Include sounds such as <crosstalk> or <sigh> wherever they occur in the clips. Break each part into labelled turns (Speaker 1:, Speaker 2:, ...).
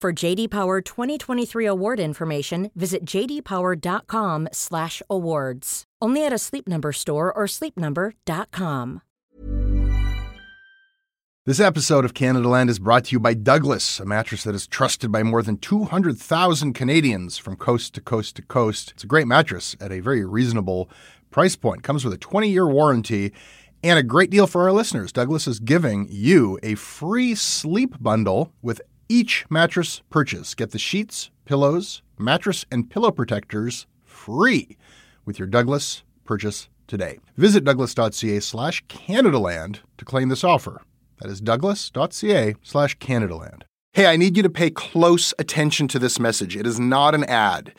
Speaker 1: For JD Power 2023 award information, visit jdpower.com/awards. Only at a Sleep Number store or sleepnumber.com.
Speaker 2: This episode of Canadaland is brought to you by Douglas, a mattress that is trusted by more than 200,000 Canadians from coast to coast to coast. It's a great mattress at a very reasonable price point. Comes with a 20-year warranty and a great deal for our listeners. Douglas is giving you a free sleep bundle with each mattress purchase. Get the sheets, pillows, mattress, and pillow protectors free with your Douglas purchase today. Visit douglas.ca slash Canadaland to claim this offer. That is douglas.ca slash Canadaland. Hey, I need you to pay close attention to this message. It is not an ad.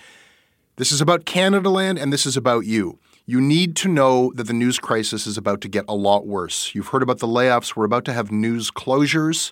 Speaker 2: This is about Canadaland and this is about you. You need to know that the news crisis is about to get a lot worse. You've heard about the layoffs. We're about to have news closures.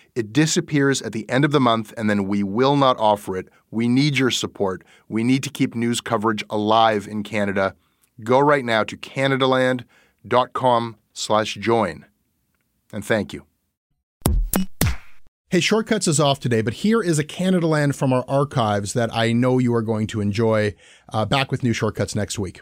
Speaker 2: It disappears at the end of the month, and then we will not offer it. We need your support. We need to keep news coverage alive in Canada. Go right now to canadaland.com slash join. And thank you. Hey, Shortcuts is off today, but here is a Canadaland from our archives that I know you are going to enjoy. Uh, back with new Shortcuts next week.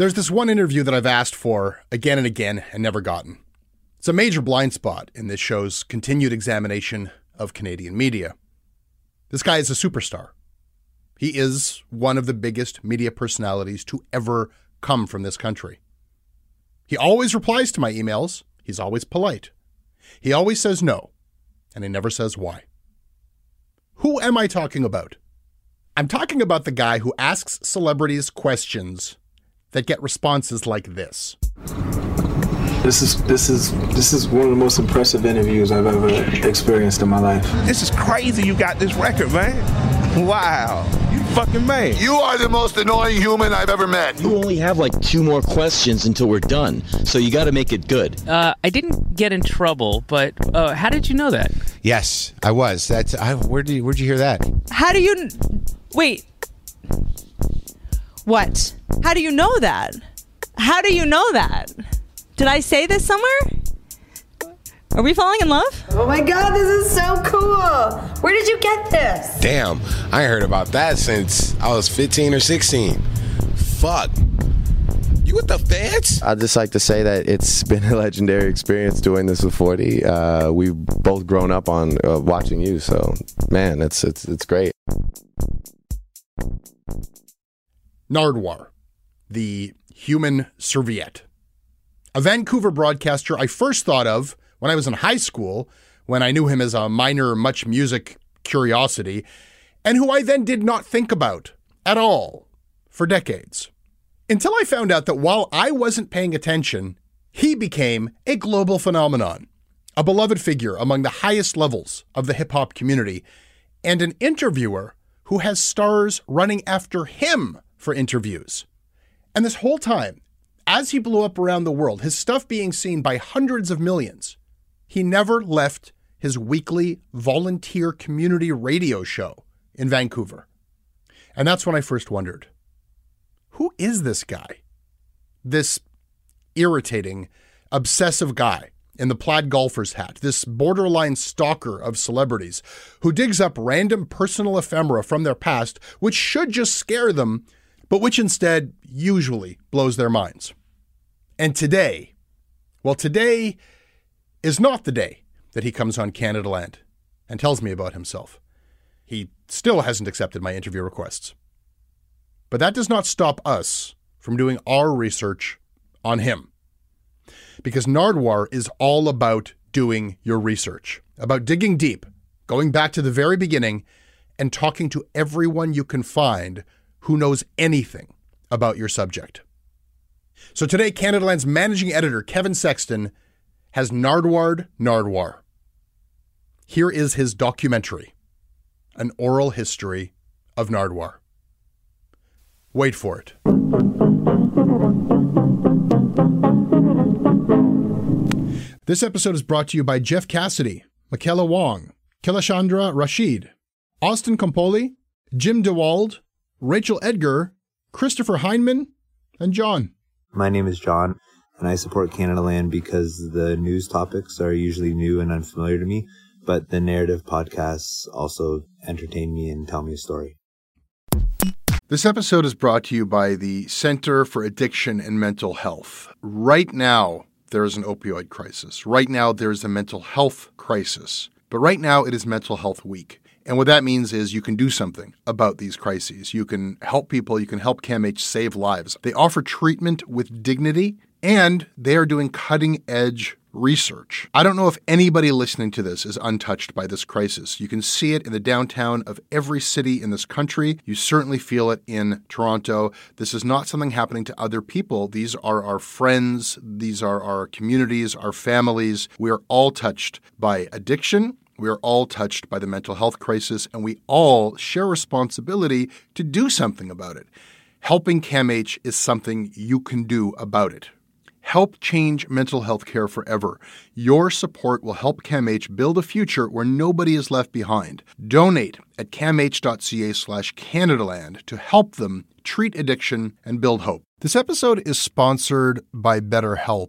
Speaker 2: There's this one interview that I've asked for again and again and never gotten. It's a major blind spot in this show's continued examination of Canadian media. This guy is a superstar. He is one of the biggest media personalities to ever come from this country. He always replies to my emails. He's always polite. He always says no, and he never says why. Who am I talking about? I'm talking about the guy who asks celebrities questions that get responses like this.
Speaker 3: This is this is this is one of the most impressive interviews I've ever experienced in my life.
Speaker 4: This is crazy you got this record, man. Wow. You fucking man.
Speaker 5: You are the most annoying human I've ever met.
Speaker 6: You only have like two more questions until we're done, so you got to make it good.
Speaker 7: Uh, I didn't get in trouble, but uh, how did you know that?
Speaker 8: Yes, I was. That's I, where did you, where'd you hear that?
Speaker 9: How do you wait? What? How do you know that? How do you know that? Did I say this somewhere? Are we falling in love?
Speaker 10: Oh my god, this is so cool! Where did you get this?
Speaker 8: Damn, I heard about that since I was 15 or 16. Fuck. You with the feds?
Speaker 11: I'd just like to say that it's <laughs> been a legendary experience doing this with 40. Uh, we've both grown up on uh, watching you, so man, it's it's it's great.
Speaker 2: Nardwuar, the human serviette. A Vancouver broadcaster I first thought of when I was in high school, when I knew him as a minor much music curiosity, and who I then did not think about at all for decades. Until I found out that while I wasn't paying attention, he became a global phenomenon, a beloved figure among the highest levels of the hip hop community, and an interviewer who has stars running after him for interviews. And this whole time, as he blew up around the world, his stuff being seen by hundreds of millions, he never left his weekly volunteer community radio show in Vancouver. And that's when I first wondered who is this guy? This irritating, obsessive guy in the plaid golfer's hat, this borderline stalker of celebrities who digs up random personal ephemera from their past, which should just scare them, but which instead usually blows their minds. And today, well, today is not the day that he comes on Canadaland and tells me about himself. He still hasn't accepted my interview requests. But that does not stop us from doing our research on him. Because Nardwuar is all about doing your research, about digging deep, going back to the very beginning, and talking to everyone you can find who knows anything about your subject. So today, Canadaland's managing editor, Kevin Sexton, has Nardwuared Nardwuar. Here is his documentary, An Oral History of Nardwuar. Wait for it. This episode is brought to you by Jeff Cassidy, Michaela Wong, Kilashandra Rashid, Austin Compoli, Jim DeWald, Rachel Edgar, Christopher Heineman, and John.
Speaker 12: My name is John, and I support Canadaland because the news topics are usually new and unfamiliar to me, but the narrative podcasts also entertain me and tell me a story.
Speaker 2: This episode is brought to you by the Center for Addiction and Mental Health. Right now, there is an opioid crisis. Right now, there is a mental health crisis. But right now, it is Mental Health Week. And what that means is you can do something about these crises. You can help people, you can help CAMH save lives. They offer treatment with dignity, and they are doing cutting edge research. I don't know if anybody listening to this is untouched by this crisis. You can see it in the downtown of every city in this country. You certainly feel it in Toronto. This is not something happening to other people. These are our friends, these are our communities, our families. We are all touched by addiction. We are all touched by the mental health crisis, and we all share responsibility to do something about it. Helping CAMH is something you can do about it. Help change mental health care forever. Your support will help CAMH build a future where nobody is left behind. Donate at camh.ca slash Canadaland to help them treat addiction and build hope. This episode is sponsored by BetterHelp.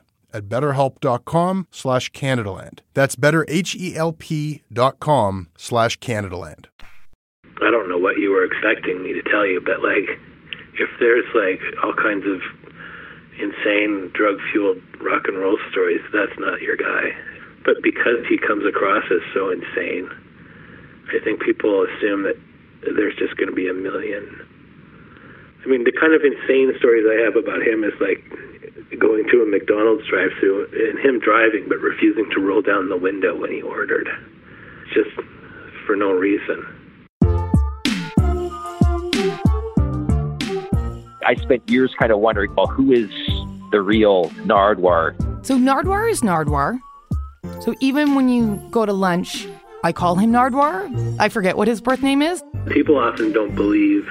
Speaker 2: at betterhelp.com slash Canadaland. That's betterhelp.com slash Canadaland.
Speaker 13: I don't know what you were expecting me to tell you, but like, if there's like all kinds of insane drug fueled rock and roll stories, that's not your guy. But because he comes across as so insane, I think people assume that there's just going to be a million. I mean, the kind of insane stories I have about him is like going to a McDonald's drive-through and him driving but refusing to roll down the window when he ordered, just for no reason.
Speaker 14: I spent years kind of wondering, well, who is the real Nardwuar?
Speaker 15: So Nardwuar is Nardwuar. So even when you go to lunch, I call him Nardwuar. I forget what his birth name is.
Speaker 13: People often don't believe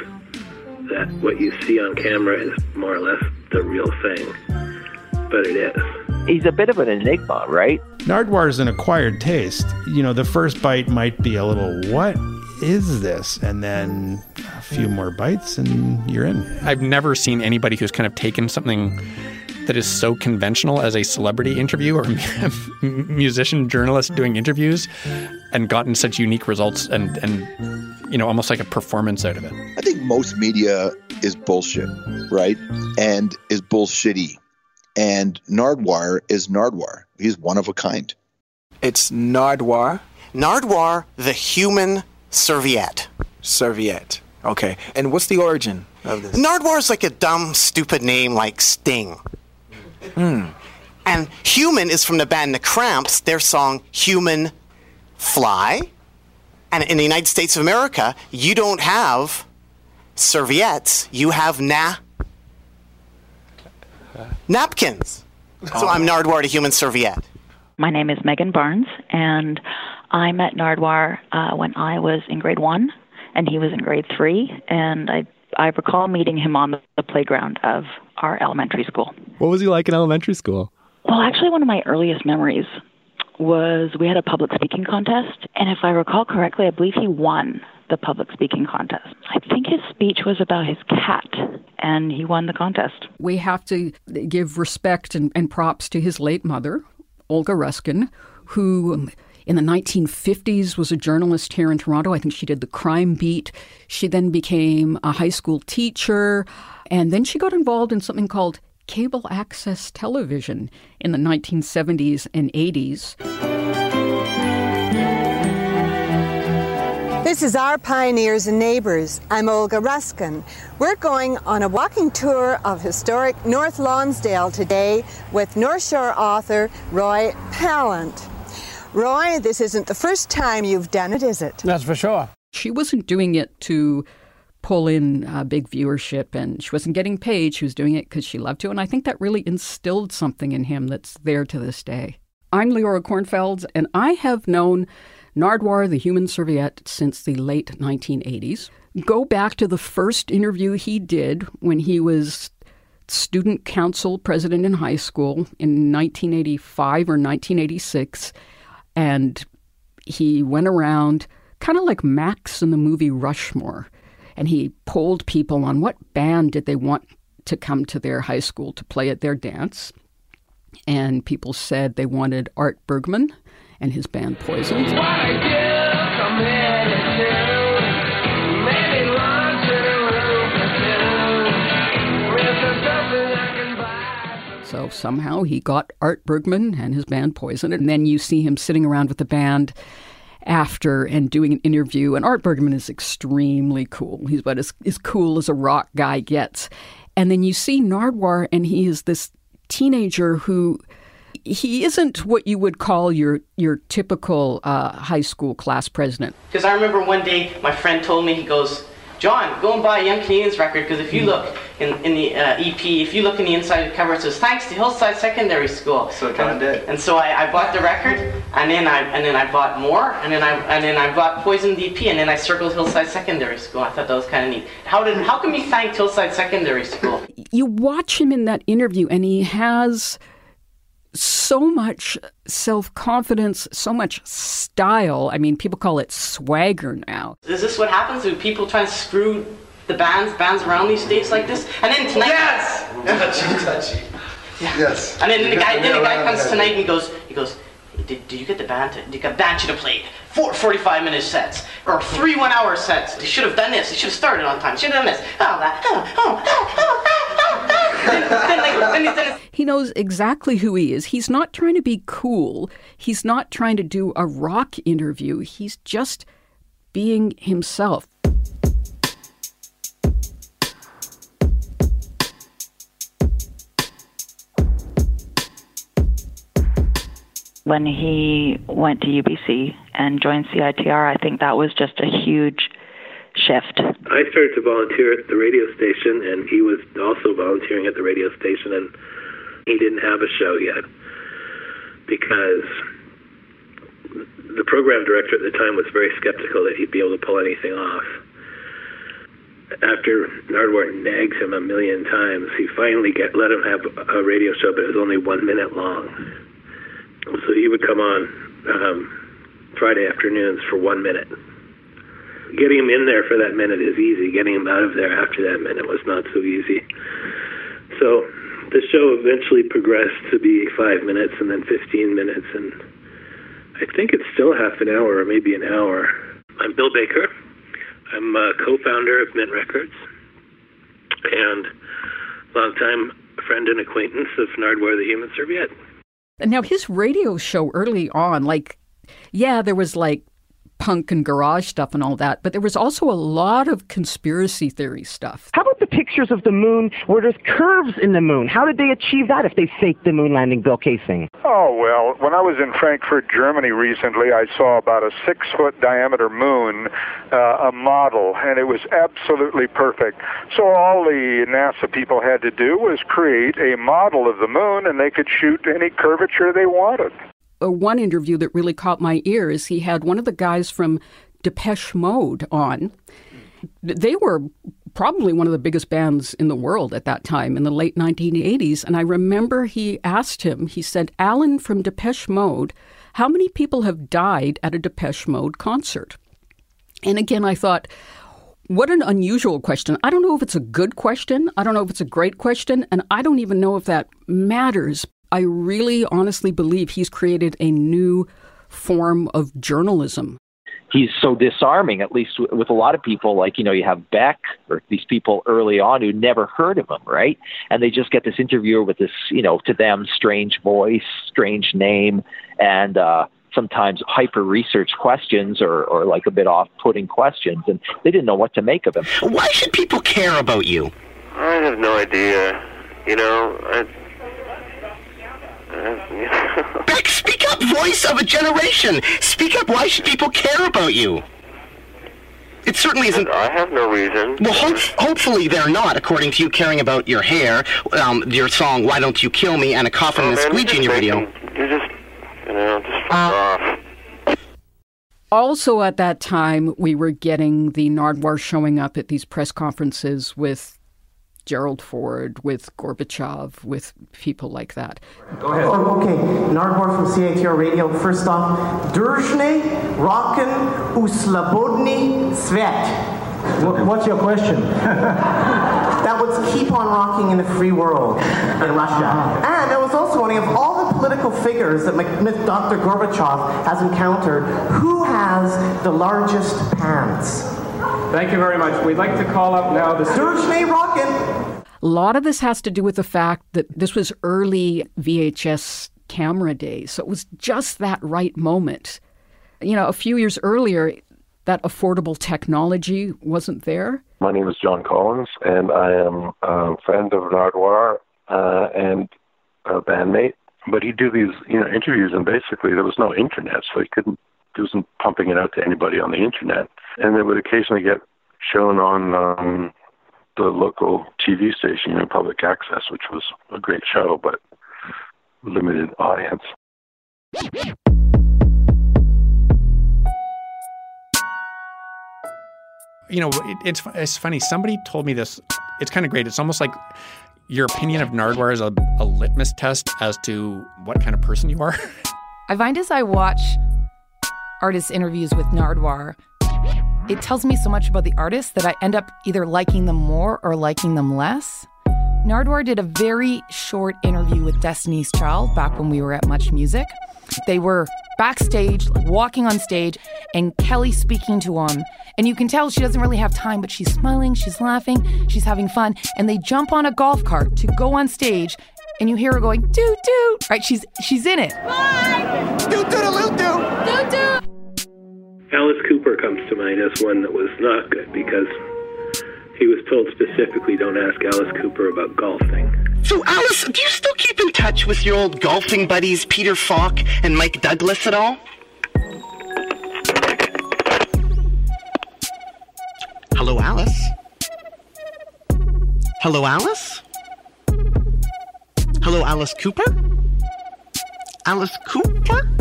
Speaker 13: that what you see on camera is more or less the real thing, but it is.
Speaker 14: He's a bit of an enigma, right?
Speaker 16: Nardwuar is an acquired taste. You know, the first bite might be a little, what is this? And then a few more bites and you're in.
Speaker 17: I've never seen anybody who's kind of taken something that is so conventional as a celebrity interview or <laughs> musician journalist doing interviews and gotten such unique results and and you know almost like a performance out of it.
Speaker 18: I think most media is bullshit, right? And is bullshitty. And Nardwuar is Nardwuar. He's one of a kind.
Speaker 3: It's Nardwuar.
Speaker 19: Nardwuar, the human serviette.
Speaker 3: Serviette. Okay. And what's the origin of this?
Speaker 19: Nardwuar is like a dumb, stupid name like Sting.
Speaker 3: Hmm.
Speaker 19: And human is from the band The Cramps, their song Human Fly. And in the United States of America, you don't have serviettes, you have na napkins. So I'm Nardwuar, the human serviette.
Speaker 20: My name is Megan Barnes, and I met Nardwuar uh, when I was in grade one, and he was in grade three. And I I recall meeting him on the playground of our elementary school.
Speaker 21: What was he like in elementary school?
Speaker 20: Well, actually, one of my earliest memories was we had a public speaking contest, and if I recall correctly, I believe he won the public speaking contest. I think his speech was about his cat, and he won the contest.
Speaker 22: We have to give respect and, and props to his late mother, Olga Ruskin, who in the 1950s was a journalist here in Toronto. I think she did the crime beat. She then became a high school teacher, and then she got involved in something called cable access television in the 1970s and 80s.
Speaker 23: This is Our Pioneers and Neighbours. I'm Olga Ruskin. We're going on a walking tour of historic North Lonsdale today with North Shore author Roy Pallant. Roy, this isn't the first time you've done it, is it?
Speaker 22: That's for sure. She wasn't doing it to pull in uh, big viewership and she wasn't getting paid. She was doing it because she loved to. And I think that really instilled something in him that's there to this day. I'm Leora Kornfeld, and I have known Nardwuar, the human serviette, since the late 1980s. Go back to the first interview he did when he was student council president in high school in 1985 or 1986. And he went around kind of like Max in the movie Rushmore. And he polled people on what band did they want to come to their high school to play at their dance. And people said they wanted Art Bergman and his band Poison. So somehow he got Art Bergman and his band Poison, and then you see him sitting around with the band after and doing an interview. And Art Bergman is extremely cool. He's about as, as cool as a rock guy gets. And then you see Nardwuar, and he is this teenager who he isn't what you would call your your typical uh, high school class president.
Speaker 24: Because I remember one day my friend told me he goes, John, go and buy a Young Canadians record because if you look in, in the uh, EP, if you look in the inside cover, it says thanks to Hillside Secondary School.
Speaker 3: So John
Speaker 24: and,
Speaker 3: did.
Speaker 24: And so I, I bought the record, and then I and then I bought more, and then I and then I bought Poison EP, and then I circled Hillside Secondary School. I thought that was kind of neat. How did how can we thank Hillside Secondary School?
Speaker 22: You watch him in that interview, and he has so much self confidence, so much style. I mean, people call it swagger now.
Speaker 24: Is this what happens when people try to screw the bands, bands around these states like this? And then tonight.
Speaker 25: Yes! touchy, touchy.
Speaker 24: Yeah.
Speaker 25: Yes.
Speaker 24: And then the guy, then the guy comes tonight and he goes, he goes, did, did you get the band to, did you get band you to play four 45 minute sets or three one hour sets? They should have done this. They should have started on time. Should have done this. Oh, that. Oh, oh, oh, oh, oh, oh. oh, oh. <laughs>
Speaker 22: He knows exactly who he is. He's not trying to be cool. He's not trying to do a rock interview. He's just being himself.
Speaker 20: When he went to UBC and joined CITR, I think that was just a huge shift.
Speaker 13: I started to volunteer at the radio station, and he was also volunteering at the radio station, and he didn't have a show yet because the program director at the time was very skeptical that he'd be able to pull anything off. After Nardwuar nags him a million times, he finally get, let him have a radio show, but it was only one minute long. So he would come on um, Friday afternoons for one minute. Getting him in there for that minute is easy. Getting him out of there after that minute was not so easy. So the show eventually progressed to be five minutes and then 15 minutes, and I think it's still half an hour or maybe an hour. I'm Bill Baker. I'm a co-founder of Mint Records and longtime friend and acquaintance of Nardwuar the Human Serviette.
Speaker 22: Now his radio show early on, like, yeah, there was like punk and garage stuff and all that, but there was also a lot of conspiracy theory stuff.
Speaker 26: How about the pictures of the moon where there's curves in the moon? How did they achieve that if they faked the moon landing Bill Kaysing?
Speaker 27: Oh, well, when I was in Frankfurt, Germany recently, I saw about a six foot diameter moon, uh, a model, and it was absolutely perfect. So all the NASA people had to do was create a model of the moon, and they could shoot any curvature they wanted
Speaker 22: uh, one interview that really caught my ear is he had one of the guys from Depeche Mode on. They were probably one of the biggest bands in the world at that time in the late 1980s. And I remember he asked him, he said, Alan from Depeche Mode, how many people have died at a Depeche Mode concert? And again, I thought, what an unusual question. I don't know if it's a good question. I don't know if it's a great question. And I don't even know if that matters. I really honestly believe he's created a new form of journalism.
Speaker 14: He's so disarming, at least with a lot of people. Like, you know, you have Beck or these people early on who never heard of him, right? And they just get this interviewer with this, you know, to them, strange voice, strange name, and, uh, sometimes hyper research questions or, or like a bit off putting questions and they didn't know what to make of him.
Speaker 19: Why should people care about you?
Speaker 28: I have no idea. You know, I,
Speaker 19: Beck, speak up, voice of a generation. Speak up. Why should people care about you? It certainly isn't.
Speaker 28: I have no reason.
Speaker 19: Well, ho- hopefully they're not, according to you caring about your hair, um, your song "Why Don't You Kill Me" and a coffin
Speaker 28: oh,
Speaker 19: and a
Speaker 28: man,
Speaker 19: squeegee in your video.
Speaker 28: You just, you know, just fuck off.
Speaker 22: Also, at that time, we were getting the Nardwuar showing up at these press conferences with Gerald Ford, with Gorbachev, with people like that.
Speaker 26: Go ahead. Oh, okay, Nardwuar from CITR Radio. First off, Druzhny, Rockin, Uslabodny, Svet. What's your question? <laughs> that was keep on rocking in the free world in Russia. Uh-huh. And I was also wondering of all the political figures that Dr. Gorbachev has encountered, who has the largest pants?
Speaker 29: Thank you very much. We'd like to call up now the
Speaker 26: Druzhny Rockin.
Speaker 22: A lot of this has to do with the fact that this was early VHS camera days. So it was just that right moment. You know, a few years earlier, that affordable technology wasn't there.
Speaker 30: My name is John Collins, and I am a friend of Nardwuar uh, and a bandmate. But he'd do these, you know, interviews, and basically there was no internet, so he couldn't, he wasn't pumping it out to anybody on the internet. And it would occasionally get shown on um, the local TV station, you know, public access, which was a great show, but limited audience.
Speaker 17: You know, it, it's it's funny. Somebody told me this. It's kind of great. It's almost like your opinion of Nardwuar is a, a litmus test as to what kind of person you are. <laughs>
Speaker 15: I find as I watch artists' interviews with Nardwuar, it tells me so much about the artist that I end up either liking them more or liking them less. Nardwuar did a very short interview with Destiny's Child back when we were at Much Music. They were backstage, walking on stage, and Kelly speaking to him. And you can tell she doesn't really have time, but she's smiling, she's laughing, she's having fun. And they jump on a golf cart to go on stage, and you hear her going, doo doo. Right? She's she's in it.
Speaker 19: Bye! Doo doo doo doo
Speaker 15: doo doo.
Speaker 13: Alice Cooper comes to mind as one that was not good because he was told specifically don't ask Alice Cooper about golfing.
Speaker 19: So, Alice, do you still keep in touch with your old golfing buddies Peter Falk and Mike Douglas at all? Hello, Alice? Hello, Alice? Hello, Alice Cooper? Alice Cooper?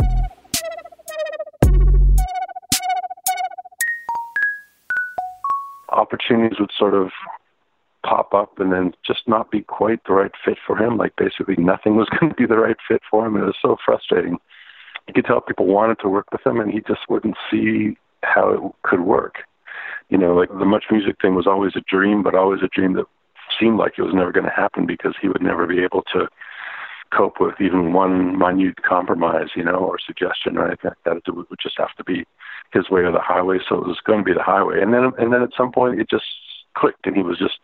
Speaker 30: Opportunities would sort of pop up and then just not be quite the right fit for him. Like basically nothing was <laughs> going to be the right fit for him. It was so frustrating. You could tell people wanted to work with him and he just wouldn't see how it could work. You know, like the much music thing was always a dream, but always a dream that seemed like it was never going to happen because he would never be able to cope with even one minute compromise, you know, or suggestion or anything like that. It would just have to be his way or the highway. So it was going to be the highway. And then, and then at some point, it just clicked, and he was just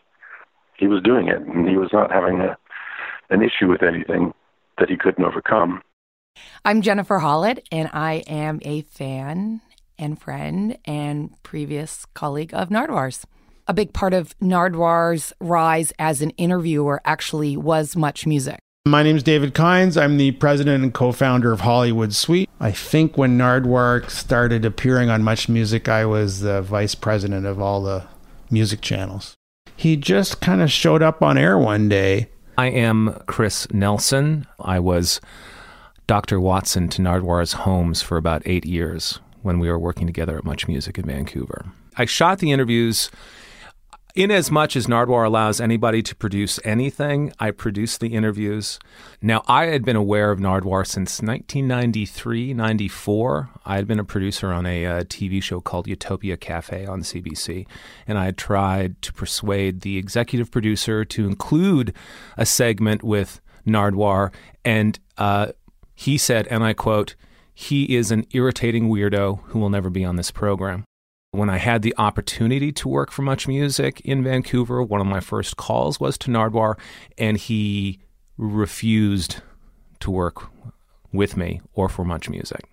Speaker 30: he was doing it, and he was not having a an issue with anything that he couldn't overcome.
Speaker 15: I'm Jennifer Hollett, and I am a fan and friend and previous colleague of Nardwuar's. A big part of Nardwuar's rise as an interviewer actually was Much Music.
Speaker 16: My name is David Kines. I'm the president and co founder of Hollywood Suite. I think when Nardwuar started appearing on Much Music, I was the vice president of all the music channels. He just kind of showed up on air one day.
Speaker 31: I am Chris Nelson. I was Dr. Watson to Nardwuar's Holmes for about eight years when we were working together at Much Music in Vancouver. I shot the interviews in as much as Nardwuar allows anybody to produce anything, I produced the interviews. Now, I had been aware of Nardwuar since 1993, 94. I had been a producer on a uh, TV show called Utopia Cafe on CBC, and I had tried to persuade the executive producer to include a segment with Nardwuar, and uh, he said, and I quote, he is an irritating weirdo who will never be on this program. When I had the opportunity to work for Much Music in Vancouver, one of my first calls was to Nardwuar, and he refused to work with me or for Much Music.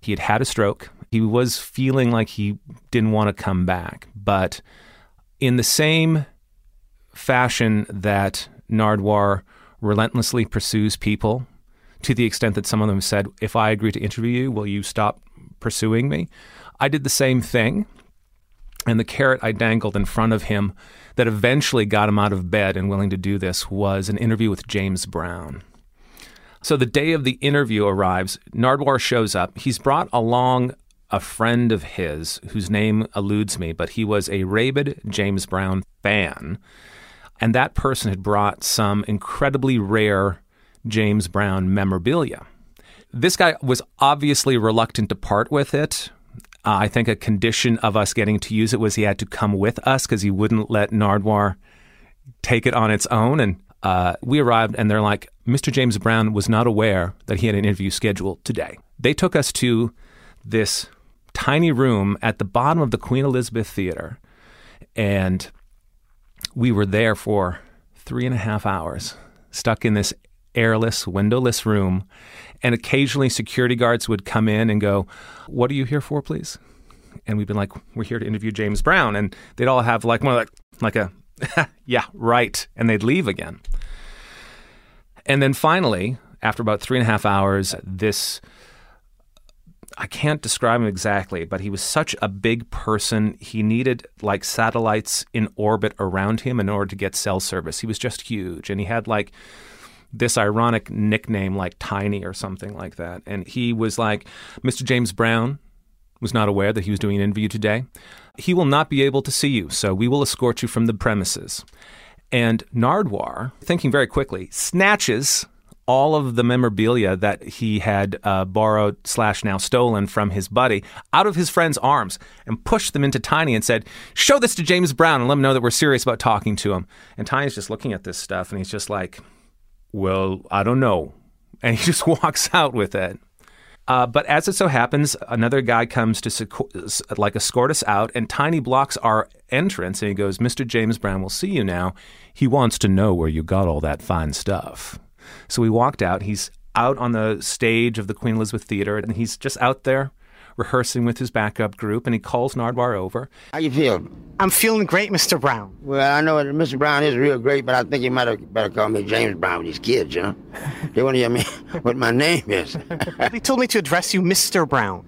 Speaker 31: He had had a stroke. He was feeling like he didn't want to come back. But in the same fashion that Nardwuar relentlessly pursues people, to the extent that some of them said, If I agree to interview you, will you stop pursuing me? I did the same thing. And the carrot I dangled in front of him that eventually got him out of bed and willing to do this was an interview with James Brown. So the day of the interview arrives, Nardwuar shows up. He's brought along a friend of his whose name eludes me, but he was a rabid James Brown fan. And that person had brought some incredibly rare James Brown memorabilia. This guy was obviously reluctant to part with it. Uh, I think a condition of us getting to use it was he had to come with us because he wouldn't let Nardwuar take it on its own. And uh, we arrived, and they're like, Mr. James Brown was not aware that he had an interview scheduled today. They took us to this tiny room at the bottom of the Queen Elizabeth Theater, and we were there for three and a half hours, stuck in this airless, windowless room. And occasionally security guards would come in and go, What are you here for, please? And we'd been like, We're here to interview James Brown. And they'd all have like one like like a <laughs> yeah, right. And they'd leave again. And then finally, after about three and a half hours, this I can't describe him exactly, but he was such a big person. He needed like satellites in orbit around him in order to get cell service. He was just huge. And he had like this ironic nickname like Tiny or something like that. And he was like, Mr. James Brown was not aware that he was doing an interview today. He will not be able to see you, so we will escort you from the premises. And Nardwuar, thinking very quickly, snatches all of the memorabilia that he had uh, borrowed slash now stolen from his buddy out of his friend's arms and pushed them into Tiny and said, "Show this to James Brown and let him know that we're serious about talking to him." And Tiny's just looking at this stuff and he's just like, well, I don't know. <laughs> And he just <laughs> walks out with it. Uh, but as it so happens, another guy comes to like escort us out, and Tiny blocks our entrance, and he goes, "Mr. James Brown will see you now. He wants to know where you got all that fine stuff." So we walked out. He's out on the stage of the Queen Elizabeth Theater, and he's just out there rehearsing with his backup group, and he calls Nardwuar over.
Speaker 32: How you feel?
Speaker 24: I'm feeling great, Mr. Brown.
Speaker 32: Well, I know that Mr. Brown is real great, but I think you might have better call me James Brown with these kids, <laughs> you know? They want to hear me <laughs> what my name is. <laughs>
Speaker 24: they told me to address you Mr. Brown.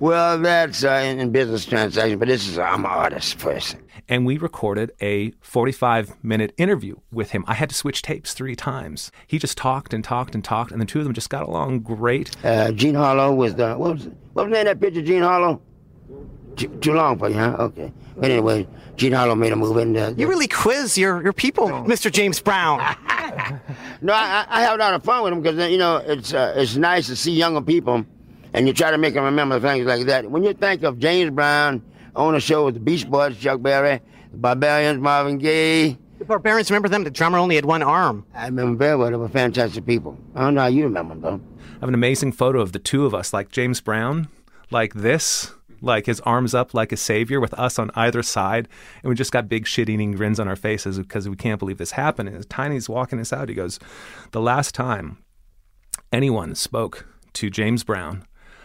Speaker 32: Well, that's uh, in, in, business transactions, but this is, I'm an artist first.
Speaker 31: And we recorded a 45 minute interview with him. I had to switch tapes three times. He just talked and talked and talked, and the two of them just got along great.
Speaker 32: Uh, Jean Harlow was the, what was, what was the name of that picture, Jean Harlow? Too, too, long for you, huh? Okay. But anyway, Jean Harlow made a move in there.
Speaker 24: You really quiz your, your people, Mr. James Brown. <laughs>
Speaker 32: no, I, I have a lot of fun with them because, you know, it's, uh, it's nice to see younger people and you try to make them remember things like that. When you think of James Brown on a show with the Beach Boys, Chuck Berry, the Barbarians, Marvin Gaye,
Speaker 19: The Barbarians, remember them? The drummer only had one arm.
Speaker 32: I remember very well. They were fantastic people. Oh, I don't know how you remember them, though.
Speaker 31: I have an amazing photo of the two of us, like James Brown, like this, like his arms up like a savior with us on either side. And we just got big shit eating grins on our faces because we can't believe this happened. And Tiny's walking us out. He goes, The last time anyone spoke to James Brown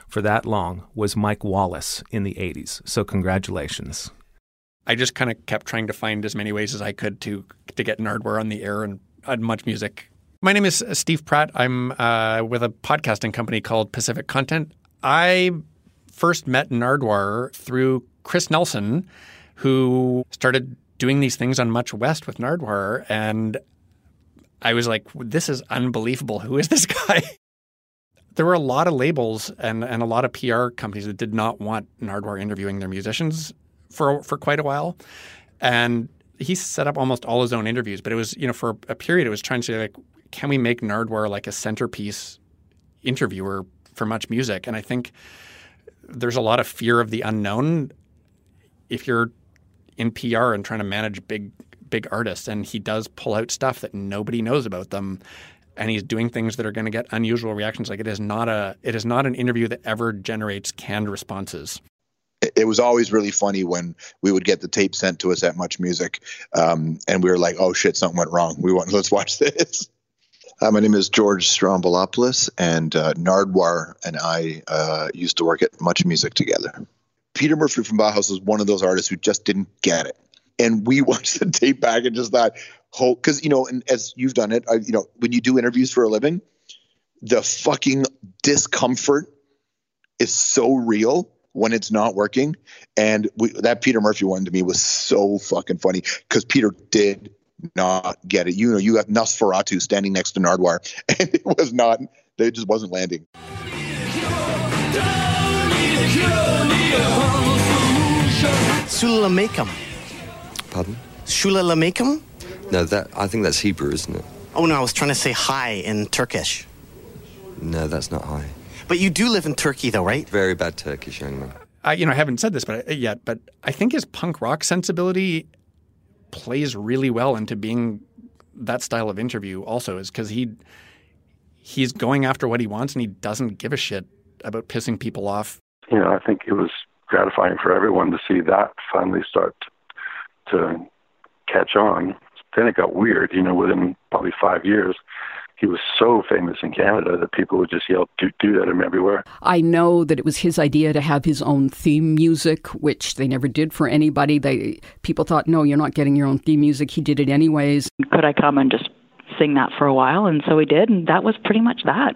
Speaker 31: for that long was Mike Wallace in the 80s. So congratulations.
Speaker 17: I just kind of kept trying to find as many ways as I could to to get Nardwuar on the air and on Much Music. My name is Steve Pratt. I'm uh, with a podcasting company called Pacific Content. I first met Nardwuar through Chris Nelson, who started doing these things on Much West with Nardwuar, and I was like, "This is unbelievable. Who is this <laughs> guy?" There were a lot of labels and, and a lot of PR companies that did not want Nardwuar interviewing their musicians for for quite a while, and he set up almost all his own interviews. But it was you know for a period it was trying to say like, can we make Nardwuar like a centerpiece interviewer for Much Music? And I think there's a lot of fear of the unknown if you're in PR and trying to manage big big artists, and he does pull out stuff that nobody knows about them and he's doing things that are going to get unusual reactions. Like it is not a it is not an interview that ever generates canned responses.
Speaker 33: It was always really funny when we would get the tape sent to us at Much Music, um, and we were like, "Oh shit, something went wrong. We want <laughs> let's watch this." Uh, my name is George Stroumboulopoulos, and uh, Nardwuar and I uh, used to work at Much Music together. Peter Murphy from Bauhaus was one of those artists who just didn't get it, and we <laughs> watched the tape back and just thought, whole because you know, and as you've done it, I, you know, when you do interviews for a living, the fucking discomfort is so real when it's not working. And we, that Peter Murphy one to me was so fucking funny because Peter did not get it. You know, you have Nosferatu standing next to Nardwuar, <laughs> and it was not. It just wasn't landing.
Speaker 19: Sulamakum.
Speaker 34: Pardon?
Speaker 19: Sulamakum?
Speaker 34: No, that I think that's Hebrew, isn't it?
Speaker 19: Oh no, I was trying to say hi in Turkish.
Speaker 34: No, that's not hi.
Speaker 19: But you do live in Turkey though, right?
Speaker 34: Very bad Turkish young man.
Speaker 17: I, you know, I haven't said this but uh, yet, but I think his punk rock sensibility plays really well into being that style of interview. Also, is because he he's going after what he wants and he doesn't give a shit about pissing people off.
Speaker 30: You know, I think it was gratifying for everyone to see that finally start to catch on. Then it got weird. You know, within probably five years, he was so famous in Canada that people would just yell "do do" at him everywhere.
Speaker 22: I know that it was his idea to have his own theme music, which they never did for anybody. They people thought, no, you're not getting your own theme music. He did it anyways.
Speaker 20: Could I come and just sing that for a while? And so we did, and that was pretty much that.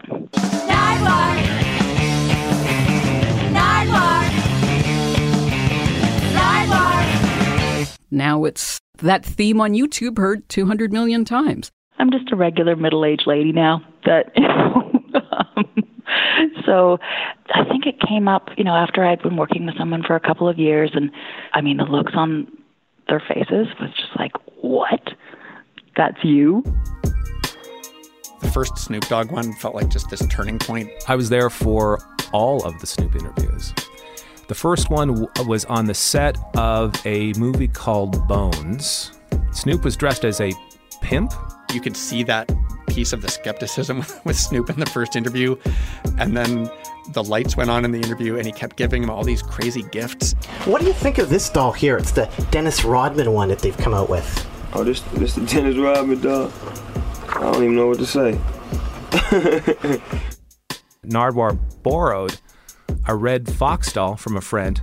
Speaker 22: Now it's that theme on YouTube heard 200 million times.
Speaker 20: I'm just a regular middle-aged lady now. That you <laughs> know, um, so I think it came up, you know, after I'd been working with someone for a couple of years, and I mean, the looks on their faces was just like, "What? That's you."
Speaker 17: The first Snoop Dogg one felt like just this turning point.
Speaker 31: I was there for all of the Snoop interviews. The first one w- was on the set of a movie called Bones. Snoop was dressed as a pimp.
Speaker 17: You could see that piece of the skepticism <laughs> with Snoop in the first interview. And then the lights went on in the interview and he kept giving him all these crazy gifts.
Speaker 19: What do you think of this doll here? It's the Dennis Rodman one that they've come out with.
Speaker 35: Oh, this this the Dennis Rodman doll. I don't even know what to say. <laughs>
Speaker 31: Nardwuar borrowed a Redd Foxx doll from a friend.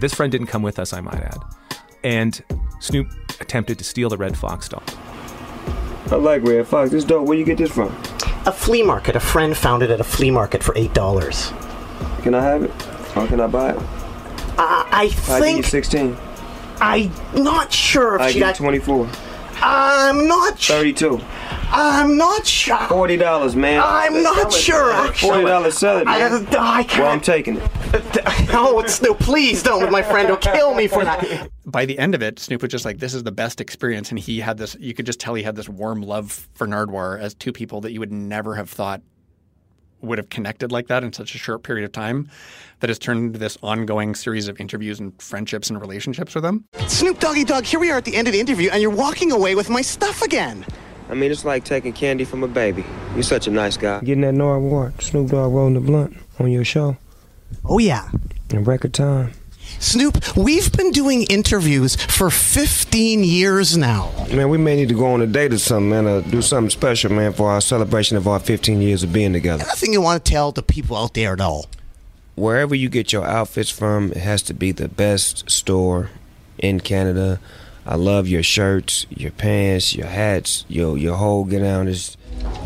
Speaker 31: This friend didn't come with us, I might add. And Snoop attempted to steal the Redd Foxx doll.
Speaker 35: I like Redd Foxx. This dope. Where you get this from?
Speaker 19: A flea market. A friend found it at a flea market for eight dollars.
Speaker 35: Can I have it? Or can I buy it?
Speaker 19: Uh, I
Speaker 35: I you
Speaker 19: think
Speaker 35: 16.
Speaker 19: I'm not sure if
Speaker 35: I
Speaker 19: she
Speaker 35: give
Speaker 19: got.
Speaker 35: 24.
Speaker 19: I'm not. Sure.
Speaker 35: 32.
Speaker 19: I'm not sure.
Speaker 35: Forty dollars, man.
Speaker 19: I'm not sure. Actually,
Speaker 35: Forty dollars, sell it,
Speaker 19: I,
Speaker 35: man.
Speaker 19: I can't.
Speaker 35: Well, I'm taking it. <laughs>
Speaker 19: Oh, it's no. Please don't. My friend will kill me for that.
Speaker 17: By the end of it, Snoop was just like, "This is the best experience," and he had this. You could just tell he had this warm love for Nardwuar as two people that you would never have thought would have connected like that in such a short period of time that has turned into this ongoing series of interviews and friendships and relationships with them.
Speaker 19: Snoop Doggy Dogg, here we are at the end of the interview, and you're walking away with my stuff again.
Speaker 36: I mean, it's like taking candy from a baby. You're such a nice guy. Getting that Nardwuar, Snoop Dogg rolling the blunt on your show.
Speaker 19: Oh, yeah.
Speaker 36: In record time.
Speaker 19: Snoop, we've been doing interviews for 15 years now.
Speaker 36: Man, we may need to go on a date or something, man, or do something special, man, for our celebration of our 15 years of being together.
Speaker 19: Anything you want to tell the people out there, at all.
Speaker 36: Wherever you get your outfits from, it has to be the best store in Canada. I love your shirts, your pants, your hats, your your whole get down is.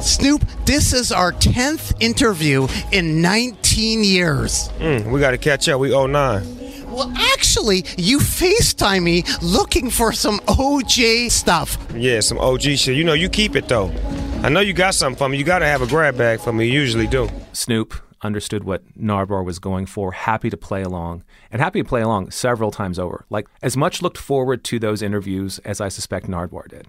Speaker 19: Snoop, this is our 10th interview in 19 years.
Speaker 36: Mm, we got to catch up. We 09.
Speaker 19: Well, actually, you FaceTime me looking for some OJ stuff.
Speaker 36: Yeah, some OG shit. You know, you keep it though. I know you got something for me. You got to have a grab bag for me. You usually do.
Speaker 31: Snoop understood what Nardwuar was going for, happy to play along, and happy to play along several times over. Like, as much looked forward to those interviews as I suspect Nardwuar did.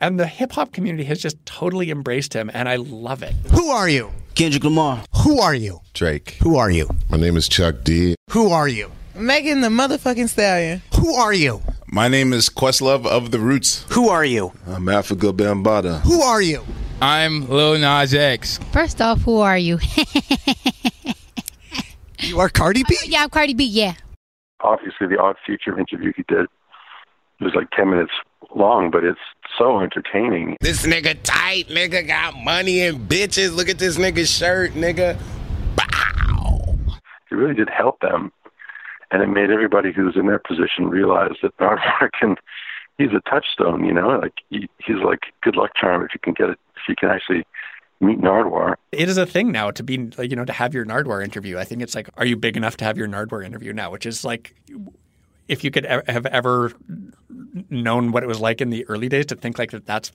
Speaker 17: And the hip hop community has just totally embraced him, and I love it.
Speaker 19: Who are you?
Speaker 37: Kendrick Lamar.
Speaker 19: Who are you?
Speaker 38: Drake.
Speaker 19: Who are you?
Speaker 38: My name is Chuck D.
Speaker 19: Who are you?
Speaker 39: Megan the motherfucking stallion.
Speaker 19: Who are you?
Speaker 38: My name is Questlove of the Roots.
Speaker 19: Who are you?
Speaker 38: I'm Afrika Bambaataa.
Speaker 19: Who are you?
Speaker 40: I'm Lil Nas X.
Speaker 41: First off, who are you? <laughs>
Speaker 19: you are Cardi B?
Speaker 41: yeah, I'm Cardi B, yeah.
Speaker 30: Obviously, the Odd Future interview he did it was like 10 minutes long, but it's so entertaining.
Speaker 38: This nigga tight, nigga got money and bitches. Look at this nigga's shirt, nigga. Bow.
Speaker 30: It really did help them. And it made everybody who's in their position realize that Nardwuar <laughs> can, he's a touchstone, you know, like he, he's like good luck charm if you can get it, if you can actually meet Nardwuar.
Speaker 17: It is a thing now to be, like, you know, to have your Nardwuar interview. I think it's like, are you big enough to have your Nardwuar interview now? Which is like, if you could e- have ever known what it was like in the early days to think like that, that's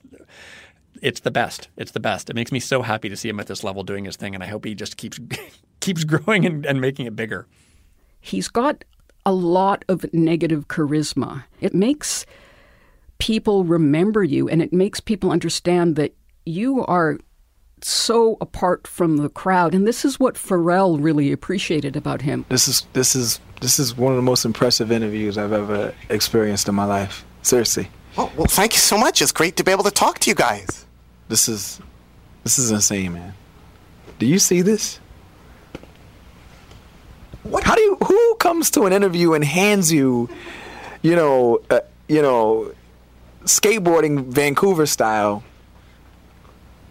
Speaker 17: it's the best. It's the best. It makes me so happy to see him at this level doing his thing, and I hope he just keeps <laughs> keeps growing and, and making it bigger.
Speaker 22: He's got a lot of negative charisma. It makes people remember you, and it makes people understand that you are so apart from the crowd. And this is what Pharrell really appreciated about him.
Speaker 39: This is this is this is one of the most impressive interviews I've ever experienced in my life. Seriously.
Speaker 19: Well, well, thank you so much. It's great to be able to talk to you guys.
Speaker 39: This is this is insane, man. Do you see this? What? How do you? Who comes to an interview and hands you, you know, uh, you know, skateboarding Vancouver style?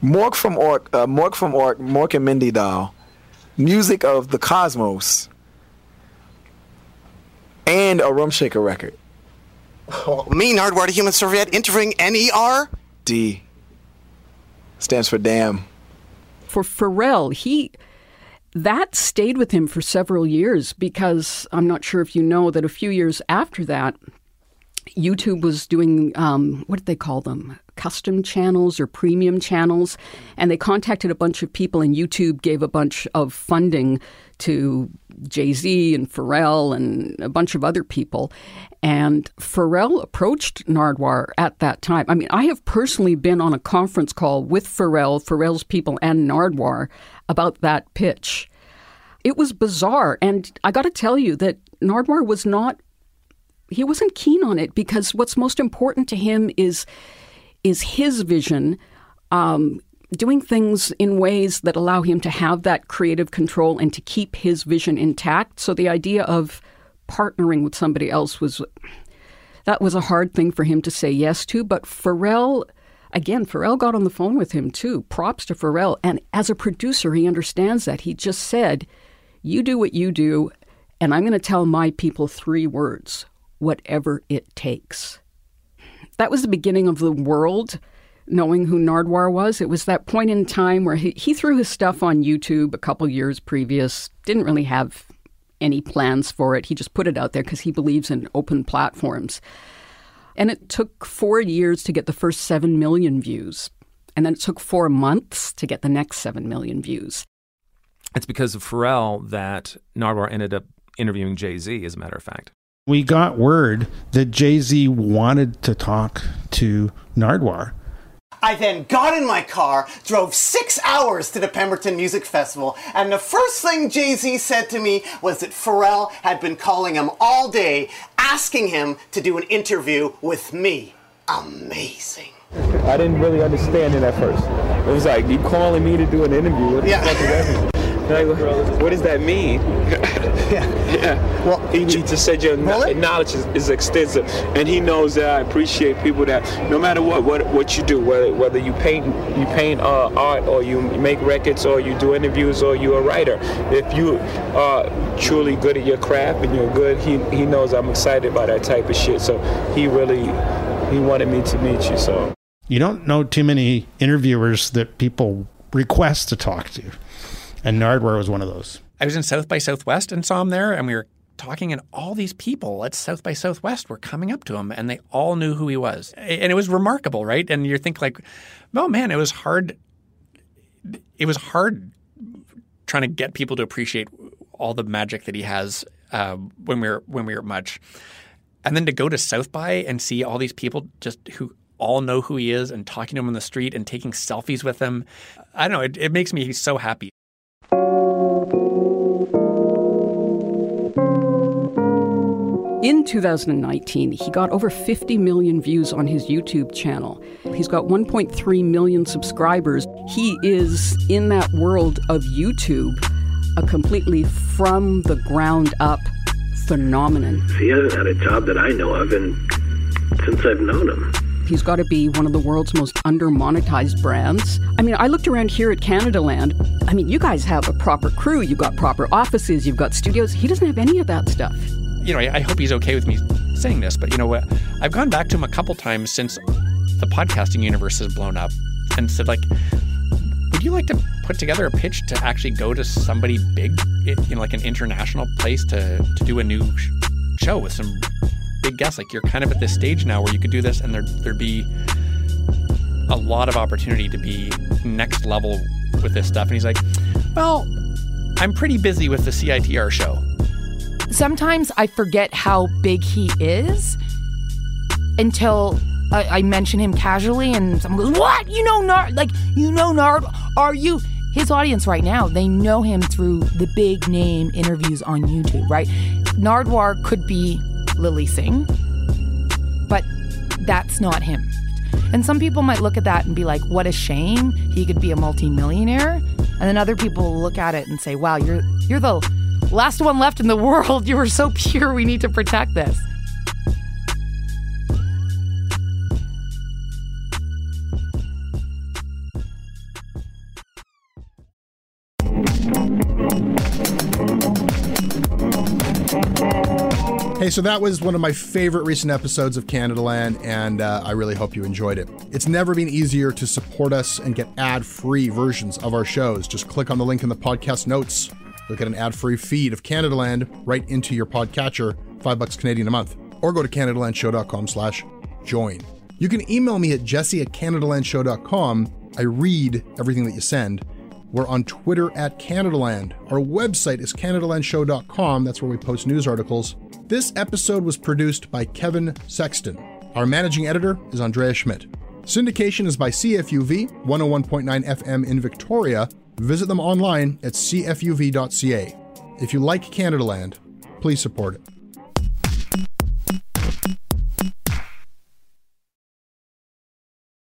Speaker 39: Mork from Ork, uh, Mork from Ork, Mork and Mindy doll, music of the Cosmos, and a Rump Shaker record. <laughs>
Speaker 19: Oh, me, Nardwuar, the Human Serviette, interviewing NER?
Speaker 39: D stands for damn.
Speaker 22: For Pharrell, he that stayed with him for several years because I'm not sure if you know that a few years after that, YouTube was doing um, what did they call them? Custom channels or premium channels. And they contacted a bunch of people, and YouTube gave a bunch of funding to Jay Z and Pharrell and a bunch of other people. And Pharrell approached Nardwuar at that time. I mean, I have personally been on a conference call with Pharrell, Pharrell's people, and Nardwuar about that pitch. It was bizarre. And I got to tell you that Nardwuar was not he wasn't keen on it because what's most important to him is is his vision um, doing things in ways that allow him to have that creative control and to keep his vision intact. So the idea of partnering with somebody else was that was a hard thing for him to say yes to but Pharrell again Pharrell got on the phone with him too. Props to Pharrell. And as a producer he understands that. He just said you do what you do and I'm going to tell my people three words whatever it takes. That was the beginning of the world knowing who Nardwuar was. It was that point in time where he, he threw his stuff on YouTube a couple years previous, didn't really have any plans for it. He just put it out there because he believes in open platforms. And it took four years to get the first 7 million views. And then it took four months to get the next 7 million views.
Speaker 31: It's because of Pharrell that Nardwuar ended up interviewing Jay Z, as a matter of fact
Speaker 16: we got word that Jay Z wanted to talk to Nardwuar.
Speaker 19: I then got in my car, drove six hours to the Pemberton Music Festival, and the first thing Jay Z said to me was that Pharrell had been calling him all day, asking him to do an interview with me. Amazing.
Speaker 42: I didn't really understand it at first. It was like, you calling me to do an interview? What the
Speaker 19: Yeah.
Speaker 42: fuck does that mean? Like, what does that mean? <laughs> <laughs>
Speaker 19: yeah.
Speaker 42: Yeah. Well, he, he just said your kno- knowledge is, is extensive, and he knows that I appreciate people that no matter what what, what you do, whether whether you paint you paint uh, art or you make records or you do interviews or you're a writer, if you are truly good at your craft and you're good, he he knows I'm excited by that type of shit. So he really he wanted me to meet you. So.
Speaker 16: You don't know too many interviewers that people request to talk to. And Nardwuar was one of those.
Speaker 17: I was in South by Southwest and saw him there, and we were talking, and all these people at South by Southwest were coming up to him, and they all knew who he was, and it was remarkable, right? And you think like, oh man, it was hard. It was hard trying to get people to appreciate all the magic that he has uh, when we were when we were much, and then to go to South by and see all these people just who all know who he is and talking to him on the street and taking selfies with him. I don't know. It, it makes me so happy.
Speaker 22: In 2019, he got over 50 million views on his YouTube channel. He's got 1.3 million subscribers. He is in that world of YouTube a completely from the ground up phenomenon.
Speaker 13: He hasn't had a job that I know of in, since I've known him.
Speaker 22: He's got to be one of the world's most under monetized brands. I mean, I looked around here at Canadaland. I mean, you guys have a proper crew, you've got proper offices, you've got studios. He doesn't have any of that stuff.
Speaker 17: You know, I, I hope he's okay with me saying this, but you know what? I've gone back to him a couple times since the podcasting universe has blown up and said, like, would you like to put together a pitch to actually go to somebody big, you know, like an international place to, to do a new sh- show with some big guests? Like, you're kind of at this stage now where you could do this and there, there'd be a lot of opportunity to be next level with this stuff. And he's like, well, I'm pretty busy with the CITR show.
Speaker 15: Sometimes I forget how big he is until I, I mention him casually, and someone goes, "What? You know Nard? Like you know Nard? Are you?" His audience right now, they know him through the big name interviews on YouTube, right? Nardwuar could be Lilly Singh, but that's not him. And some people might look at that and be like, what a shame. He could be a multimillionaire. And then other people look at it and say, wow, you're you're the last one left in the world. You were so pure. We need to protect this.
Speaker 2: Hey, so that was one of my favorite recent episodes of Canadaland, and uh, I really hope you enjoyed it. It's never been easier to support us and get ad free versions of our shows. Just click on the link in the podcast notes. You'll get an ad free feed of Canadaland right into your podcatcher, five bucks Canadian a month. Or go to CanadaLandShow.com slash join. You can email me at jesse at CanadaLandShow.com. I read everything that you send. We're on Twitter at CanadaLand. Our website is CanadaLandShow.com. That's where we post news articles. This episode was produced by Kevin Sexton. Our managing editor is Andrea Schmidt. Syndication is by CFUV 101.9 FM in Victoria. Visit them online at cfuv.ca. If you like Canadaland, please support it.